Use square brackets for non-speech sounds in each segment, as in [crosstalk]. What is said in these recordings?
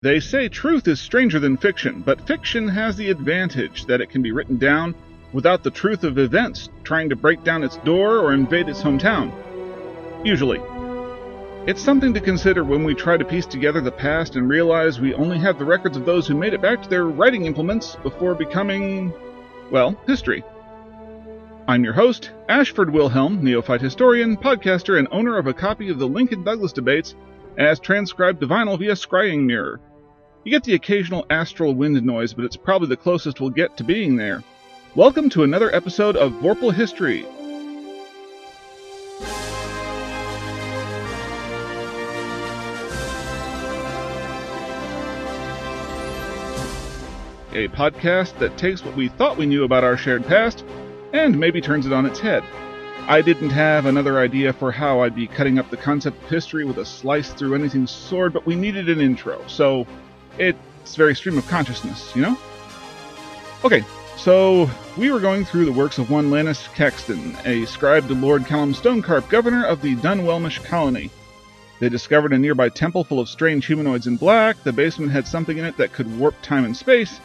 They say truth is stranger than fiction, but fiction has the advantage that it can be written down without the truth of events trying to break down its door or invade its hometown. Usually. It's something to consider when we try to piece together the past and realize we only have the records of those who made it back to their writing implements before becoming, well, history. I'm your host, Ashford Wilhelm, neophyte historian, podcaster, and owner of a copy of the Lincoln Douglas debates as transcribed to vinyl via Scrying Mirror. You get the occasional astral wind noise, but it's probably the closest we'll get to being there. Welcome to another episode of Vorpal History. A podcast that takes what we thought we knew about our shared past and maybe turns it on its head. I didn't have another idea for how I'd be cutting up the concept of history with a slice through anything sword, but we needed an intro, so it's very stream of consciousness, you know? Okay, so we were going through the works of one Lannis Caxton, a scribe to Lord Callum Stonecarp, governor of the Dunwelmish colony. They discovered a nearby temple full of strange humanoids in black. The basement had something in it that could warp time and space,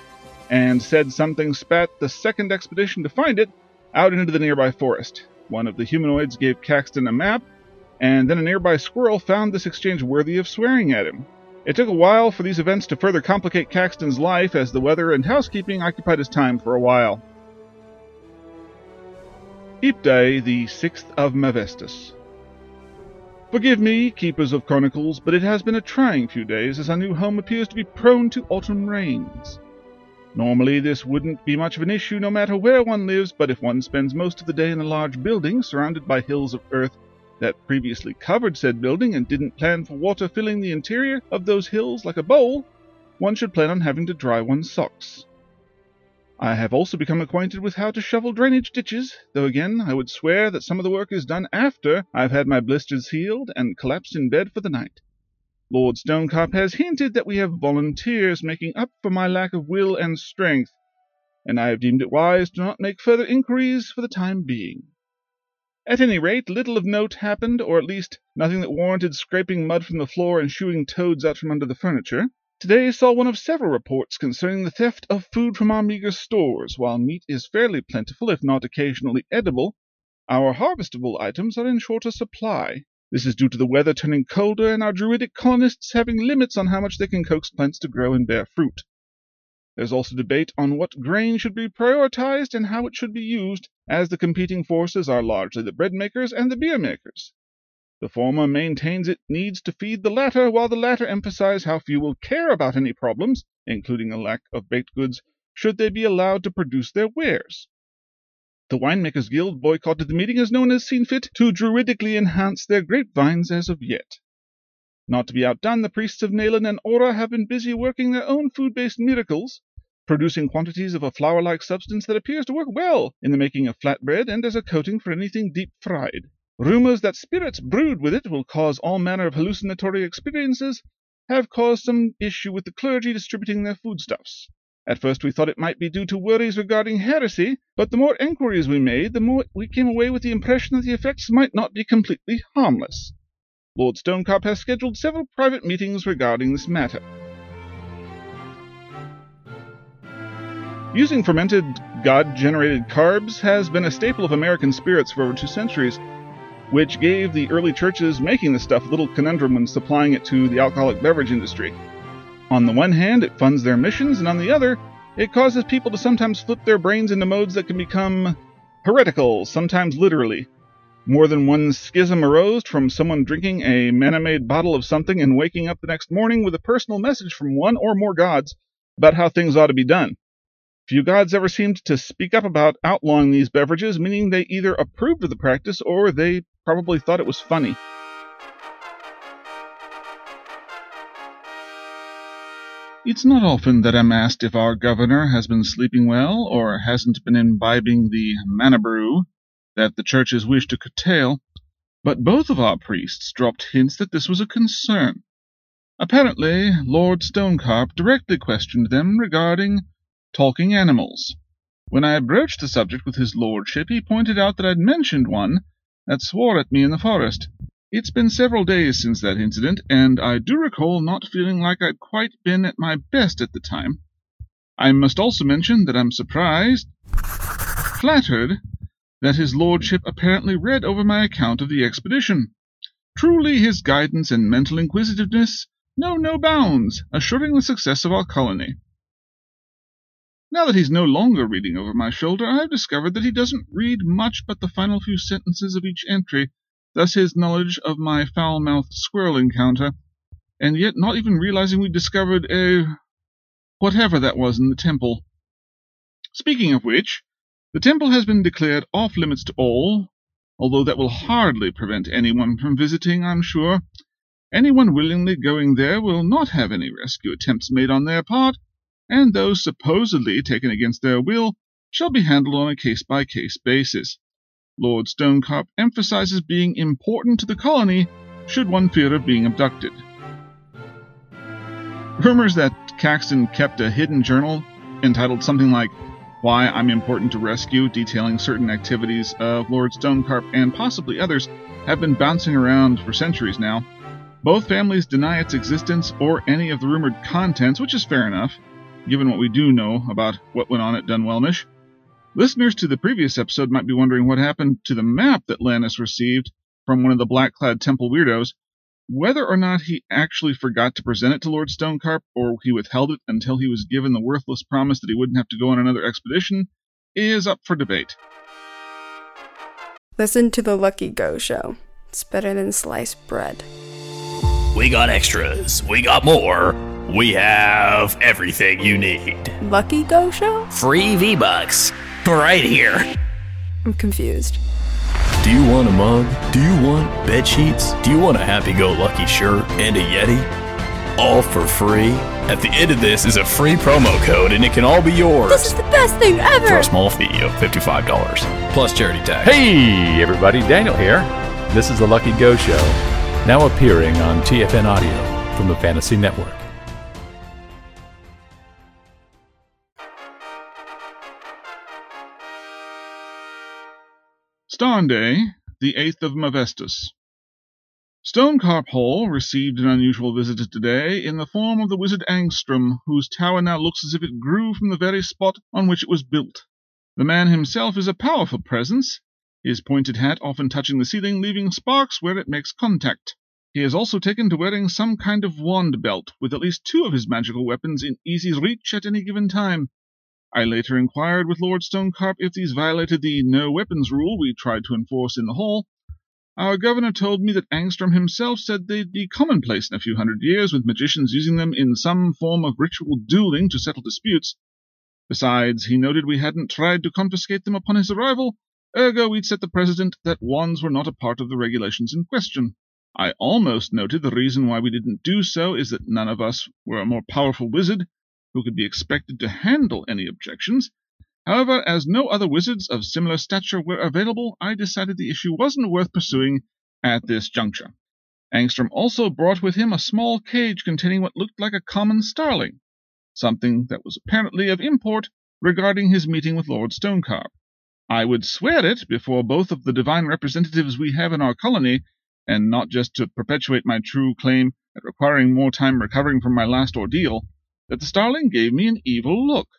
and said something spat the second expedition to find it out into the nearby forest. One of the humanoids gave Caxton a map, and then a nearby squirrel found this exchange worthy of swearing at him. It took a while for these events to further complicate Caxton's life, as the weather and housekeeping occupied his time for a while. Eep Day, the 6th of Mavestus. Forgive me, keepers of chronicles, but it has been a trying few days, as our new home appears to be prone to autumn rains. Normally, this wouldn't be much of an issue no matter where one lives, but if one spends most of the day in a large building surrounded by hills of earth that previously covered said building and didn't plan for water filling the interior of those hills like a bowl, one should plan on having to dry one's socks. I have also become acquainted with how to shovel drainage ditches, though again I would swear that some of the work is done after I've had my blisters healed and collapsed in bed for the night. Lord Stonecarp has hinted that we have volunteers making up for my lack of will and strength, and I have deemed it wise to not make further inquiries for the time being. At any rate, little of note happened, or at least nothing that warranted scraping mud from the floor and shooing toads out from under the furniture. Today saw one of several reports concerning the theft of food from our meager stores. While meat is fairly plentiful, if not occasionally edible, our harvestable items are in shorter supply. This is due to the weather turning colder and our druidic colonists having limits on how much they can coax plants to grow and bear fruit. There's also debate on what grain should be prioritized and how it should be used, as the competing forces are largely the bread makers and the beer makers. The former maintains it needs to feed the latter, while the latter emphasize how few will care about any problems, including a lack of baked goods, should they be allowed to produce their wares. The Winemakers Guild boycotted the meeting as no one has seen fit to druidically enhance their grapevines as of yet. Not to be outdone, the priests of Nayland and Aura have been busy working their own food-based miracles, producing quantities of a flour-like substance that appears to work well in the making of flatbread and as a coating for anything deep-fried. Rumors that spirits brewed with it will cause all manner of hallucinatory experiences have caused some issue with the clergy distributing their foodstuffs. At first we thought it might be due to worries regarding heresy, but the more enquiries we made, the more we came away with the impression that the effects might not be completely harmless. Lord Stonecarp has scheduled several private meetings regarding this matter. Using fermented, God generated carbs has been a staple of American spirits for over two centuries, which gave the early churches making the stuff a little conundrum when supplying it to the alcoholic beverage industry. On the one hand, it funds their missions, and on the other, it causes people to sometimes flip their brains into modes that can become heretical, sometimes literally. More than one schism arose from someone drinking a mana made bottle of something and waking up the next morning with a personal message from one or more gods about how things ought to be done. Few gods ever seemed to speak up about outlawing these beverages, meaning they either approved of the practice or they probably thought it was funny. It's not often that I'm asked if our governor has been sleeping well or hasn't been imbibing the mana brew that the churches wished to curtail, but both of our priests dropped hints that this was a concern. Apparently, Lord Stonecarp directly questioned them regarding talking animals. When I broached the subject with his lordship, he pointed out that I'd mentioned one that swore at me in the forest. It's been several days since that incident, and I do recall not feeling like I'd quite been at my best at the time. I must also mention that I'm surprised, flattered, that his lordship apparently read over my account of the expedition. Truly his guidance and mental inquisitiveness know no bounds, assuring the success of our colony. Now that he's no longer reading over my shoulder, I have discovered that he doesn't read much but the final few sentences of each entry, thus his knowledge of my foul-mouthed squirrel encounter, and yet not even realizing we discovered a whatever that was in the temple. Speaking of which, the temple has been declared off limits to all, although that will hardly prevent anyone from visiting, I'm sure. Anyone willingly going there will not have any rescue attempts made on their part, and those supposedly taken against their will shall be handled on a case by case basis. Lord Stonecarp emphasizes being important to the colony should one fear of being abducted. Rumors that Caxton kept a hidden journal entitled something like why I'm important to rescue, detailing certain activities of Lord Stonecarp and possibly others, have been bouncing around for centuries now. Both families deny its existence or any of the rumored contents, which is fair enough, given what we do know about what went on at Dunwelmish. Listeners to the previous episode might be wondering what happened to the map that Lannis received from one of the black clad temple weirdos. Whether or not he actually forgot to present it to Lord Stonecarp, or he withheld it until he was given the worthless promise that he wouldn't have to go on another expedition, is up for debate. Listen to the Lucky Go show. It's better than sliced bread. We got extras. We got more. We have everything you need. Lucky Go show? Free V Bucks. Right here. I'm confused. Do you want a mug? Do you want bed sheets? Do you want a happy go lucky shirt and a Yeti? All for free? At the end of this is a free promo code and it can all be yours. This is the best thing ever! For a small fee of $55 plus charity tax. Hey, everybody, Daniel here. This is the Lucky Go Show, now appearing on TFN Audio from the Fantasy Network. Starnday, the 8th of Mavestus. Stonecarp Hall received an unusual visitor today in the form of the wizard Angstrom, whose tower now looks as if it grew from the very spot on which it was built. The man himself is a powerful presence, his pointed hat often touching the ceiling, leaving sparks where it makes contact. He has also taken to wearing some kind of wand belt, with at least two of his magical weapons in easy reach at any given time. I later inquired with Lord Stonecarp if these violated the no weapons rule we tried to enforce in the hall. Our governor told me that Angstrom himself said they'd be commonplace in a few hundred years, with magicians using them in some form of ritual dueling to settle disputes. Besides, he noted we hadn't tried to confiscate them upon his arrival, ergo we'd set the precedent that wands were not a part of the regulations in question. I almost noted the reason why we didn't do so is that none of us were a more powerful wizard, who could be expected to handle any objections. However, as no other wizards of similar stature were available, I decided the issue wasn't worth pursuing at this juncture. Angstrom also brought with him a small cage containing what looked like a common starling, something that was apparently of import regarding his meeting with Lord Stonecarp. I would swear it before both of the divine representatives we have in our colony, and not just to perpetuate my true claim at requiring more time recovering from my last ordeal, that the starling gave me an evil look.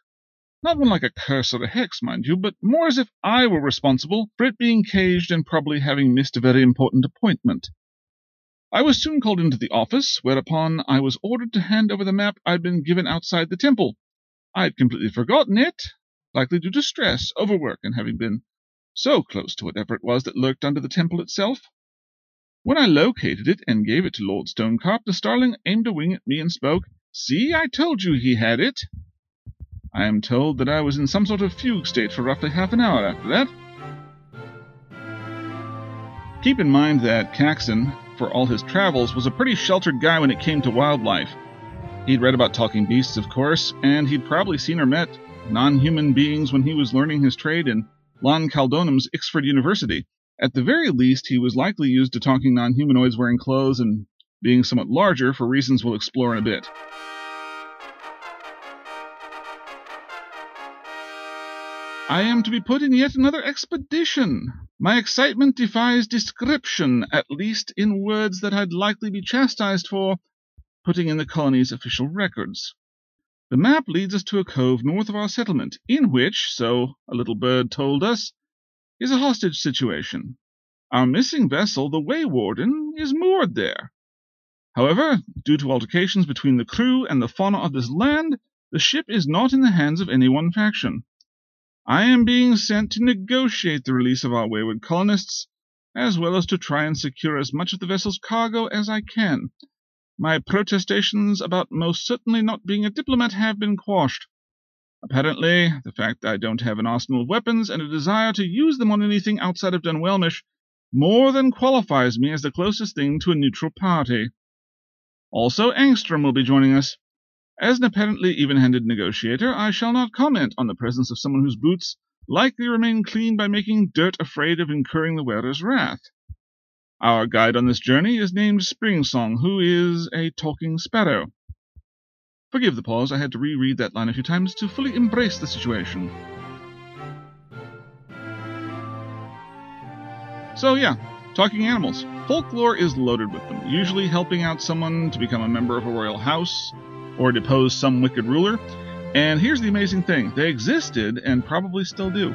Not one like a curse or a hex, mind you, but more as if I were responsible for it being caged and probably having missed a very important appointment. I was soon called into the office, whereupon I was ordered to hand over the map I'd been given outside the temple. I'd completely forgotten it, likely due to stress, overwork, and having been so close to whatever it was that lurked under the temple itself. When I located it and gave it to Lord Stonecarp, the starling aimed a wing at me and spoke. See, I told you he had it. I am told that I was in some sort of fugue state for roughly half an hour after that. Keep in mind that Caxton, for all his travels, was a pretty sheltered guy when it came to wildlife. He'd read about talking beasts, of course, and he'd probably seen or met non human beings when he was learning his trade in Lon Caldonum's Ixford University. At the very least, he was likely used to talking non humanoids wearing clothes and being somewhat larger for reasons we'll explore in a bit. I am to be put in yet another expedition. My excitement defies description, at least in words that I'd likely be chastised for putting in the colony's official records. The map leads us to a cove north of our settlement, in which, so a little bird told us, is a hostage situation. Our missing vessel, the Waywarden, is moored there. However, due to altercations between the crew and the fauna of this land, the ship is not in the hands of any one faction. I am being sent to negotiate the release of our wayward colonists, as well as to try and secure as much of the vessel's cargo as I can. My protestations about most certainly not being a diplomat have been quashed. Apparently, the fact that I don't have an arsenal of weapons and a desire to use them on anything outside of Dunwelmish more than qualifies me as the closest thing to a neutral party. Also, Angstrom will be joining us. As an apparently even handed negotiator, I shall not comment on the presence of someone whose boots likely remain clean by making dirt afraid of incurring the wearer's wrath. Our guide on this journey is named Springsong, who is a talking sparrow. Forgive the pause, I had to reread that line a few times to fully embrace the situation. So, yeah, talking animals. Folklore is loaded with them, usually helping out someone to become a member of a royal house, or depose some wicked ruler. And here's the amazing thing they existed and probably still do.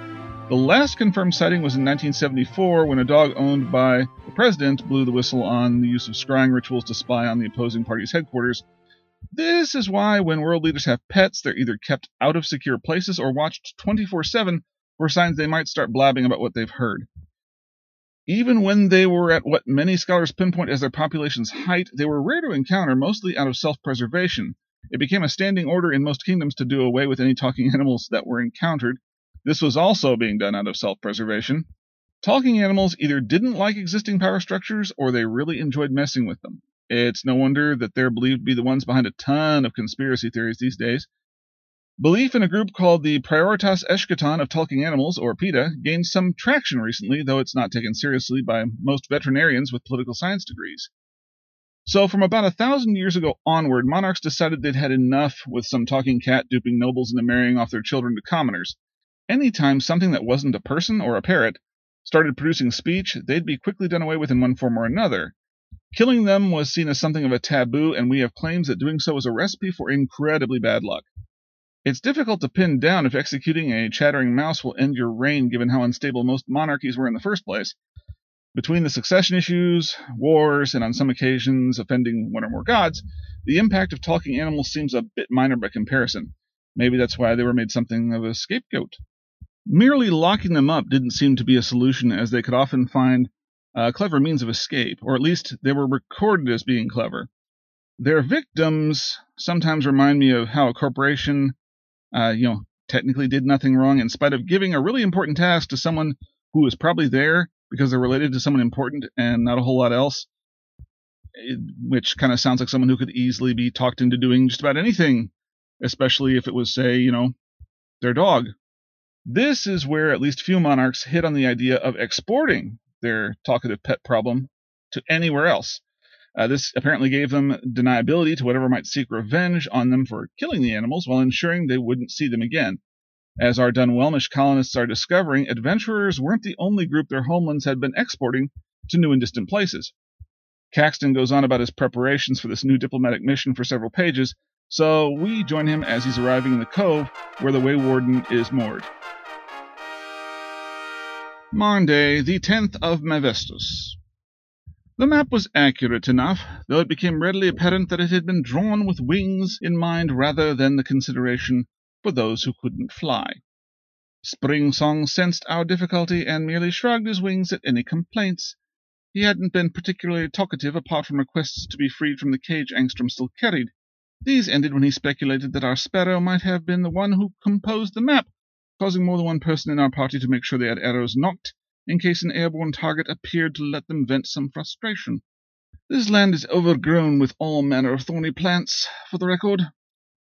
The last confirmed sighting was in 1974 when a dog owned by the president blew the whistle on the use of scrying rituals to spy on the opposing party's headquarters. This is why, when world leaders have pets, they're either kept out of secure places or watched 24 7 for signs they might start blabbing about what they've heard. Even when they were at what many scholars pinpoint as their population's height, they were rare to encounter, mostly out of self preservation. It became a standing order in most kingdoms to do away with any talking [laughs] animals that were encountered. This was also being done out of self preservation. Talking animals either didn't like existing power structures or they really enjoyed messing with them. It's no wonder that they're believed to be the ones behind a ton of conspiracy theories these days. Belief in a group called the Prioritas Eschaton of Talking Animals, or PETA, gained some traction recently, though it's not taken seriously by most veterinarians with political science degrees. So, from about a thousand years ago onward, monarchs decided they'd had enough with some talking cat duping nobles into marrying off their children to commoners. Anytime something that wasn't a person or a parrot started producing speech, they'd be quickly done away with in one form or another. Killing them was seen as something of a taboo, and we have claims that doing so was a recipe for incredibly bad luck. It's difficult to pin down if executing a chattering mouse will end your reign given how unstable most monarchies were in the first place. Between the succession issues, wars, and on some occasions offending one or more gods, the impact of talking animals seems a bit minor by comparison. Maybe that's why they were made something of a scapegoat. Merely locking them up didn't seem to be a solution, as they could often find clever means of escape, or at least they were recorded as being clever. Their victims sometimes remind me of how a corporation, uh, you know, technically did nothing wrong in spite of giving a really important task to someone who was probably there because they're related to someone important and not a whole lot else, which kind of sounds like someone who could easily be talked into doing just about anything, especially if it was, say, you know, their dog. This is where at least few monarchs hit on the idea of exporting their talkative pet problem to anywhere else. Uh, this apparently gave them deniability to whatever might seek revenge on them for killing the animals while ensuring they wouldn't see them again. As our Dunwelmish colonists are discovering, adventurers weren't the only group their homelands had been exporting to new and distant places. Caxton goes on about his preparations for this new diplomatic mission for several pages, so we join him as he's arriving in the cove where the Waywarden is moored. Monday, the 10th of Mavestus. The map was accurate enough, though it became readily apparent that it had been drawn with wings in mind rather than the consideration for those who couldn't fly. Spring Song sensed our difficulty and merely shrugged his wings at any complaints. He hadn't been particularly talkative apart from requests to be freed from the cage Angstrom still carried. These ended when he speculated that our sparrow might have been the one who composed the map, causing more than one person in our party to make sure they had arrows nocked in case an airborne target appeared to let them vent some frustration. This land is overgrown with all manner of thorny plants, for the record.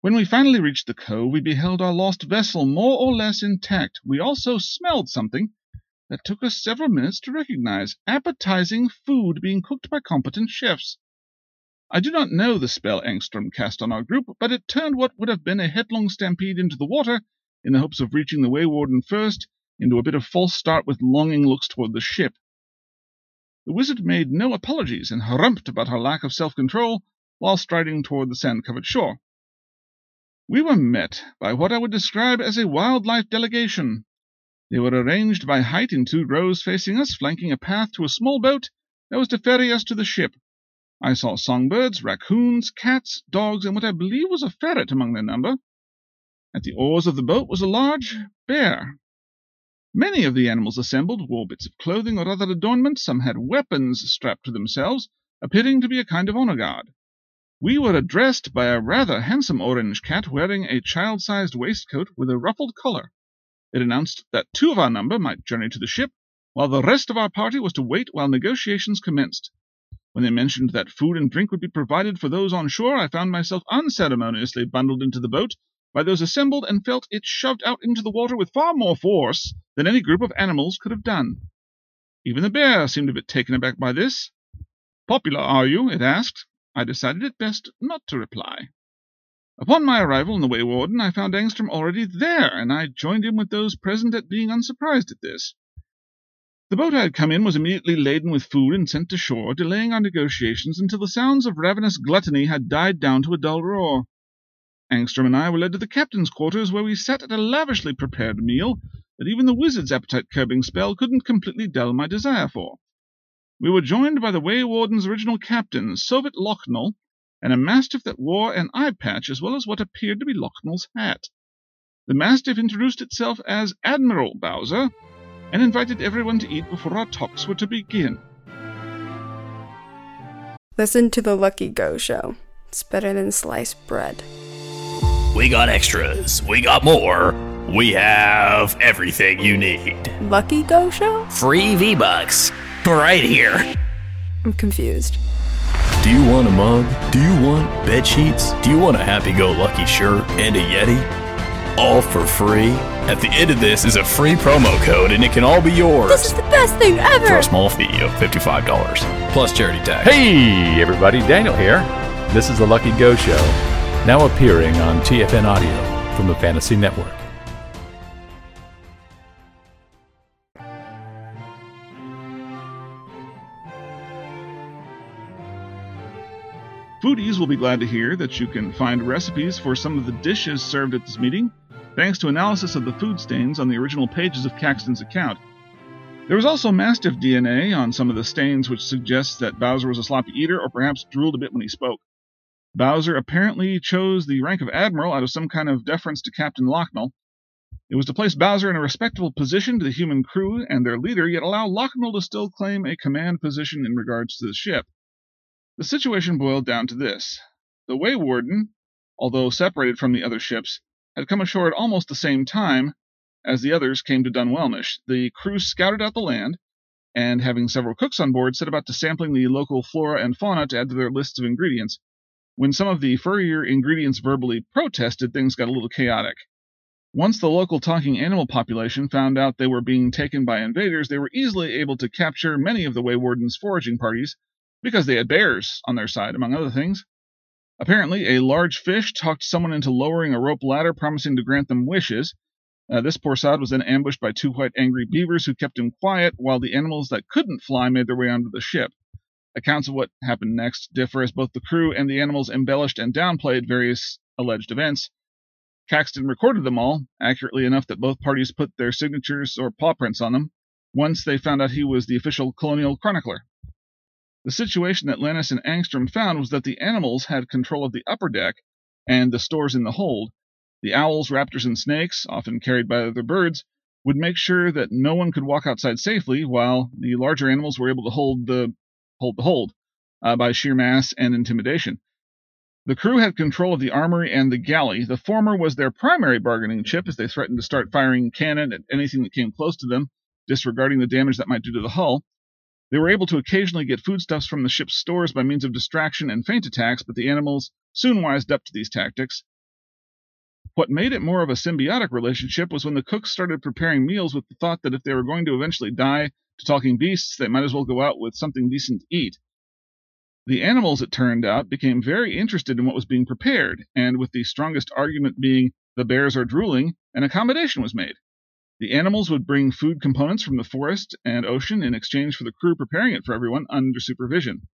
When we finally reached the cove, we beheld our lost vessel more or less intact. We also smelled something that took us several minutes to recognize appetizing food being cooked by competent chefs. I do not know the spell Angstrom cast on our group, but it turned what would have been a headlong stampede into the water, in the hopes of reaching the Waywarden first, into a bit of false start with longing looks toward the ship. The wizard made no apologies and harumphed about her lack of self control while striding toward the sand covered shore. We were met by what I would describe as a wildlife delegation. They were arranged by height in two rows facing us, flanking a path to a small boat that was to ferry us to the ship. I saw songbirds, raccoons, cats, dogs, and what I believe was a ferret among their number. At the oars of the boat was a large bear, Many of the animals assembled wore bits of clothing or other adornment. Some had weapons strapped to themselves, appearing to be a kind of honor guard. We were addressed by a rather handsome orange cat wearing a child sized waistcoat with a ruffled collar. It announced that two of our number might journey to the ship, while the rest of our party was to wait while negotiations commenced. When they mentioned that food and drink would be provided for those on shore, I found myself unceremoniously bundled into the boat by those assembled and felt it shoved out into the water with far more force than any group of animals could have done. Even the bear seemed a bit taken aback by this. Popular, are you? it asked. I decided it best not to reply. Upon my arrival in the Waywarden, I found Angstrom already there, and I joined him with those present at being unsurprised at this. The boat I had come in was immediately laden with food and sent to shore, delaying our negotiations until the sounds of ravenous gluttony had died down to a dull roar. Angstrom and I were led to the captain's quarters, where we sat at a lavishly prepared meal that even the wizard's appetite curbing spell couldn't completely dull my desire for. We were joined by the Waywarden's original captain, Sovit Locknell, and a mastiff that wore an eye patch as well as what appeared to be Locknell's hat. The mastiff introduced itself as Admiral Bowser and invited everyone to eat before our talks were to begin. Listen to the Lucky Go show. It's better than sliced bread. We got extras. We got more. We have everything you need. Lucky Go Show? Free V Bucks. Right here. I'm confused. Do you want a mug? Do you want bed sheets? Do you want a happy go lucky shirt and a Yeti? All for free. At the end of this is a free promo code and it can all be yours. This is the best thing ever! For a small fee of $55. Plus charity tax. Hey, everybody, Daniel here. This is the Lucky Go Show, now appearing on TFN Audio from the Fantasy Network. Foodies will be glad to hear that you can find recipes for some of the dishes served at this meeting, thanks to analysis of the food stains on the original pages of Caxton's account. There was also Mastiff DNA on some of the stains, which suggests that Bowser was a sloppy eater or perhaps drooled a bit when he spoke. Bowser apparently chose the rank of Admiral out of some kind of deference to Captain Locknell. It was to place Bowser in a respectable position to the human crew and their leader, yet allow Locknell to still claim a command position in regards to the ship. The situation boiled down to this. The Waywarden, although separated from the other ships, had come ashore at almost the same time as the others came to Dunwelmish. The crew scouted out the land, and having several cooks on board, set about to sampling the local flora and fauna to add to their lists of ingredients. When some of the furrier ingredients verbally protested, things got a little chaotic. Once the local talking animal population found out they were being taken by invaders, they were easily able to capture many of the Waywarden's foraging parties because they had bears on their side, among other things. Apparently, a large fish talked someone into lowering a rope ladder, promising to grant them wishes. Uh, this poor sod was then ambushed by two white angry beavers who kept him quiet while the animals that couldn't fly made their way onto the ship. Accounts of what happened next differ as both the crew and the animals embellished and downplayed various alleged events. Caxton recorded them all, accurately enough that both parties put their signatures or paw prints on them, once they found out he was the official colonial chronicler. The situation that Lannis and Angstrom found was that the animals had control of the upper deck and the stores in the hold. The owls, raptors, and snakes, often carried by other birds, would make sure that no one could walk outside safely, while the larger animals were able to hold the hold the hold uh, by sheer mass and intimidation. The crew had control of the armory and the galley. The former was their primary bargaining chip as they threatened to start firing cannon at anything that came close to them, disregarding the damage that might do to the hull. They were able to occasionally get foodstuffs from the ship's stores by means of distraction and feint attacks, but the animals soon wised up to these tactics. What made it more of a symbiotic relationship was when the cooks started preparing meals with the thought that if they were going to eventually die to talking beasts, they might as well go out with something decent to eat. The animals, it turned out, became very interested in what was being prepared, and with the strongest argument being the bears are drooling, an accommodation was made. The animals would bring food components from the forest and ocean in exchange for the crew preparing it for everyone under supervision.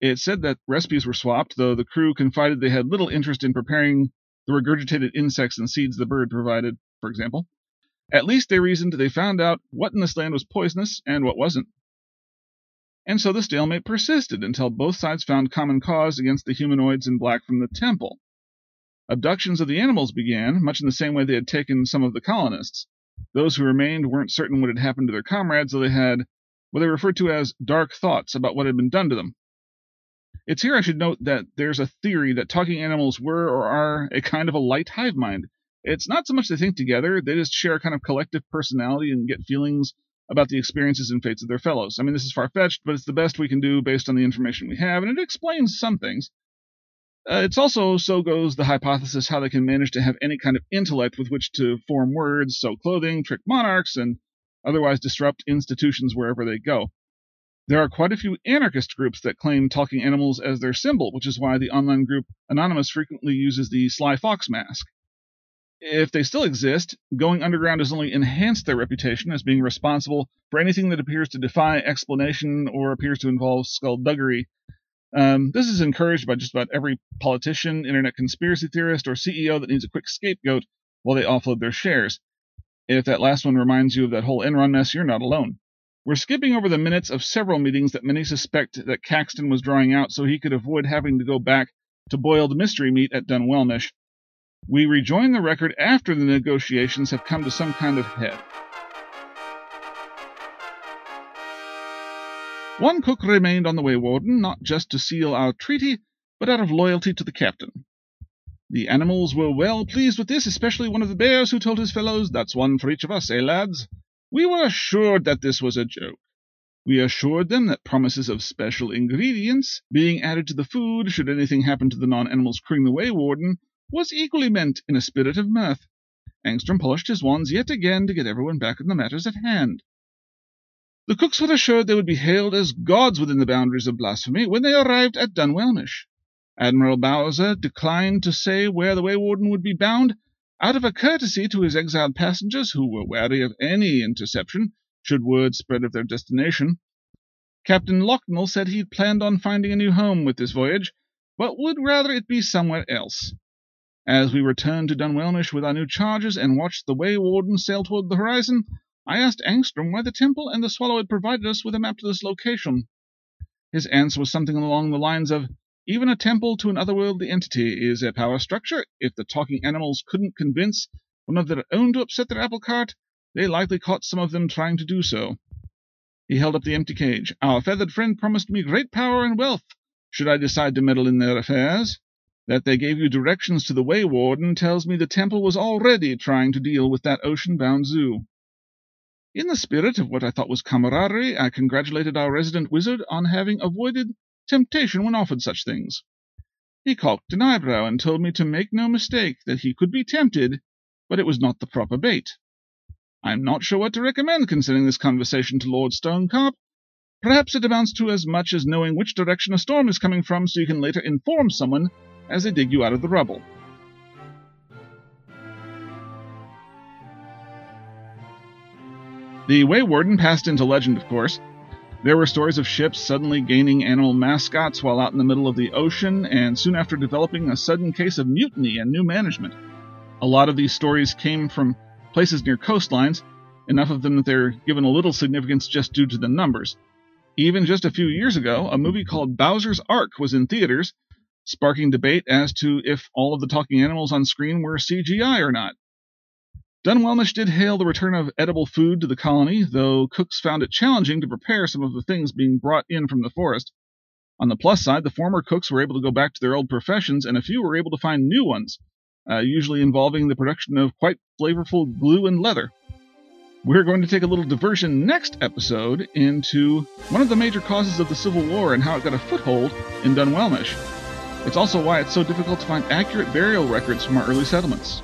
It said that recipes were swapped, though the crew confided they had little interest in preparing the regurgitated insects and seeds the bird provided, for example. At least they reasoned they found out what in this land was poisonous and what wasn't and so the stalemate persisted until both sides found common cause against the humanoids in black from the temple. Abductions of the animals began, much in the same way they had taken some of the colonists. Those who remained weren't certain what had happened to their comrades, though they had what they referred to as dark thoughts about what had been done to them. It's here I should note that there's a theory that talking animals were or are a kind of a light hive mind. It's not so much they think together, they just share a kind of collective personality and get feelings about the experiences and fates of their fellows. I mean, this is far fetched, but it's the best we can do based on the information we have, and it explains some things. Uh, it's also, so goes the hypothesis, how they can manage to have any kind of intellect with which to form words, sew clothing, trick monarchs, and otherwise disrupt institutions wherever they go. There are quite a few anarchist groups that claim talking animals as their symbol, which is why the online group Anonymous frequently uses the Sly Fox mask if they still exist, going underground has only enhanced their reputation as being responsible for anything that appears to defy explanation or appears to involve skullduggery. Um, this is encouraged by just about every politician, internet conspiracy theorist, or CEO that needs a quick scapegoat while they offload their shares. If that last one reminds you of that whole Enron mess, you're not alone. We're skipping over the minutes of several meetings that many suspect that Caxton was drawing out so he could avoid having to go back to boiled mystery meat at Dunwelmish. We rejoin the record after the negotiations have come to some kind of head. One cook remained on the Waywarden, not just to seal our treaty, but out of loyalty to the captain. The animals were well pleased with this, especially one of the bears, who told his fellows, That's one for each of us, eh, lads? We were assured that this was a joke. We assured them that promises of special ingredients being added to the food should anything happen to the non animals crewing the Waywarden was equally meant in a spirit of mirth. Angstrom polished his wands yet again to get everyone back on the matters at hand. The cooks were assured they would be hailed as gods within the boundaries of blasphemy when they arrived at Dunwelmish. Admiral Bowser declined to say where the Waywarden would be bound, out of a courtesy to his exiled passengers who were wary of any interception should word spread of their destination. Captain Locknell said he'd planned on finding a new home with this voyage, but would rather it be somewhere else. As we returned to Dunwelmish with our new charges and watched the Waywarden sail toward the horizon, I asked Angstrom why the temple and the swallow had provided us with a map to this location. His answer was something along the lines of, Even a temple to an otherworldly entity is a power structure. If the talking animals couldn't convince one of their own to upset their apple cart, they likely caught some of them trying to do so. He held up the empty cage. Our feathered friend promised me great power and wealth should I decide to meddle in their affairs. That they gave you directions to the Waywarden tells me the temple was already trying to deal with that ocean-bound zoo. In the spirit of what I thought was camaraderie, I congratulated our resident wizard on having avoided temptation when offered such things. He cocked an eyebrow and told me to make no mistake that he could be tempted, but it was not the proper bait. I'm not sure what to recommend concerning this conversation to Lord Stonecarp. Perhaps it amounts to as much as knowing which direction a storm is coming from so you can later inform someone as they dig you out of the rubble. The Waywarden passed into legend, of course. There were stories of ships suddenly gaining animal mascots while out in the middle of the ocean, and soon after developing a sudden case of mutiny and new management. A lot of these stories came from places near coastlines, enough of them that they're given a little significance just due to the numbers. Even just a few years ago, a movie called Bowser's Ark was in theaters, sparking debate as to if all of the talking animals on screen were CGI or not. Dunwelmish did hail the return of edible food to the colony, though cooks found it challenging to prepare some of the things being brought in from the forest. On the plus side, the former cooks were able to go back to their old professions, and a few were able to find new ones, uh, usually involving the production of quite flavorful glue and leather. We're going to take a little diversion next episode into one of the major causes of the Civil War and how it got a foothold in Dunwelmish. It's also why it's so difficult to find accurate burial records from our early settlements.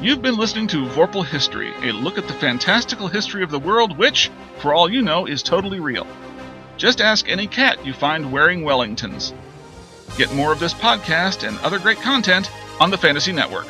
You've been listening to Vorpal History, a look at the fantastical history of the world, which, for all you know, is totally real. Just ask any cat you find wearing Wellingtons. Get more of this podcast and other great content on the Fantasy Network.